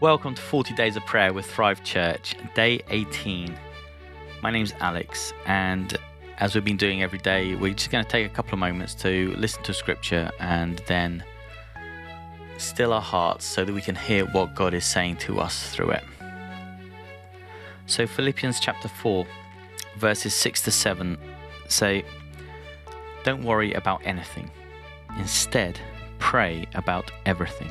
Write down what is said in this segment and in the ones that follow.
Welcome to 40 Days of Prayer with Thrive Church, day 18. My name's Alex, and as we've been doing every day, we're just going to take a couple of moments to listen to scripture and then still our hearts so that we can hear what God is saying to us through it. So, Philippians chapter 4, verses 6 to 7 say, Don't worry about anything. Instead, pray about everything.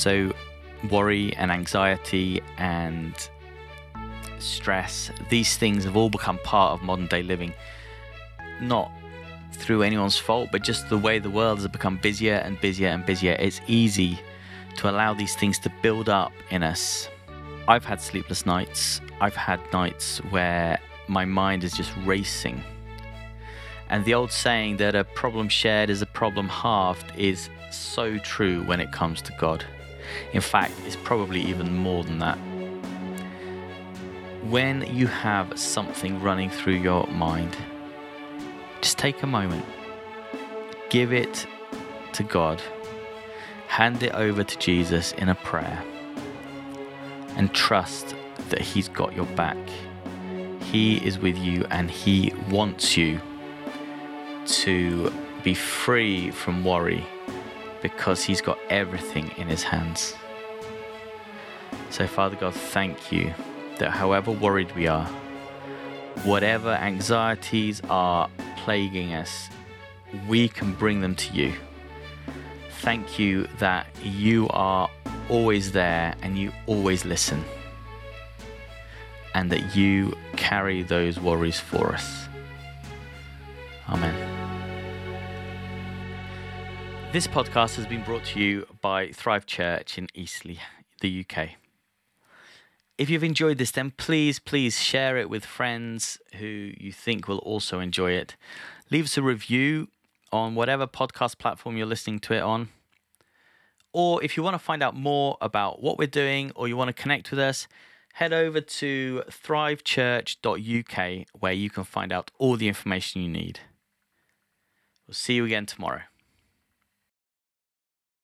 So, worry and anxiety and stress, these things have all become part of modern day living. Not through anyone's fault, but just the way the world has become busier and busier and busier. It's easy to allow these things to build up in us. I've had sleepless nights, I've had nights where my mind is just racing. And the old saying that a problem shared is a problem halved is so true when it comes to God. In fact, it's probably even more than that. When you have something running through your mind, just take a moment, give it to God, hand it over to Jesus in a prayer, and trust that He's got your back. He is with you and He wants you to be free from worry because He's got everything in His hands. So, Father God, thank you that however worried we are, whatever anxieties are plaguing us, we can bring them to you. Thank you that you are always there and you always listen, and that you carry those worries for us. Amen. This podcast has been brought to you by Thrive Church in Eastleigh, the UK. If you've enjoyed this, then please, please share it with friends who you think will also enjoy it. Leave us a review on whatever podcast platform you're listening to it on. Or if you want to find out more about what we're doing or you want to connect with us, head over to thrivechurch.uk where you can find out all the information you need. We'll see you again tomorrow.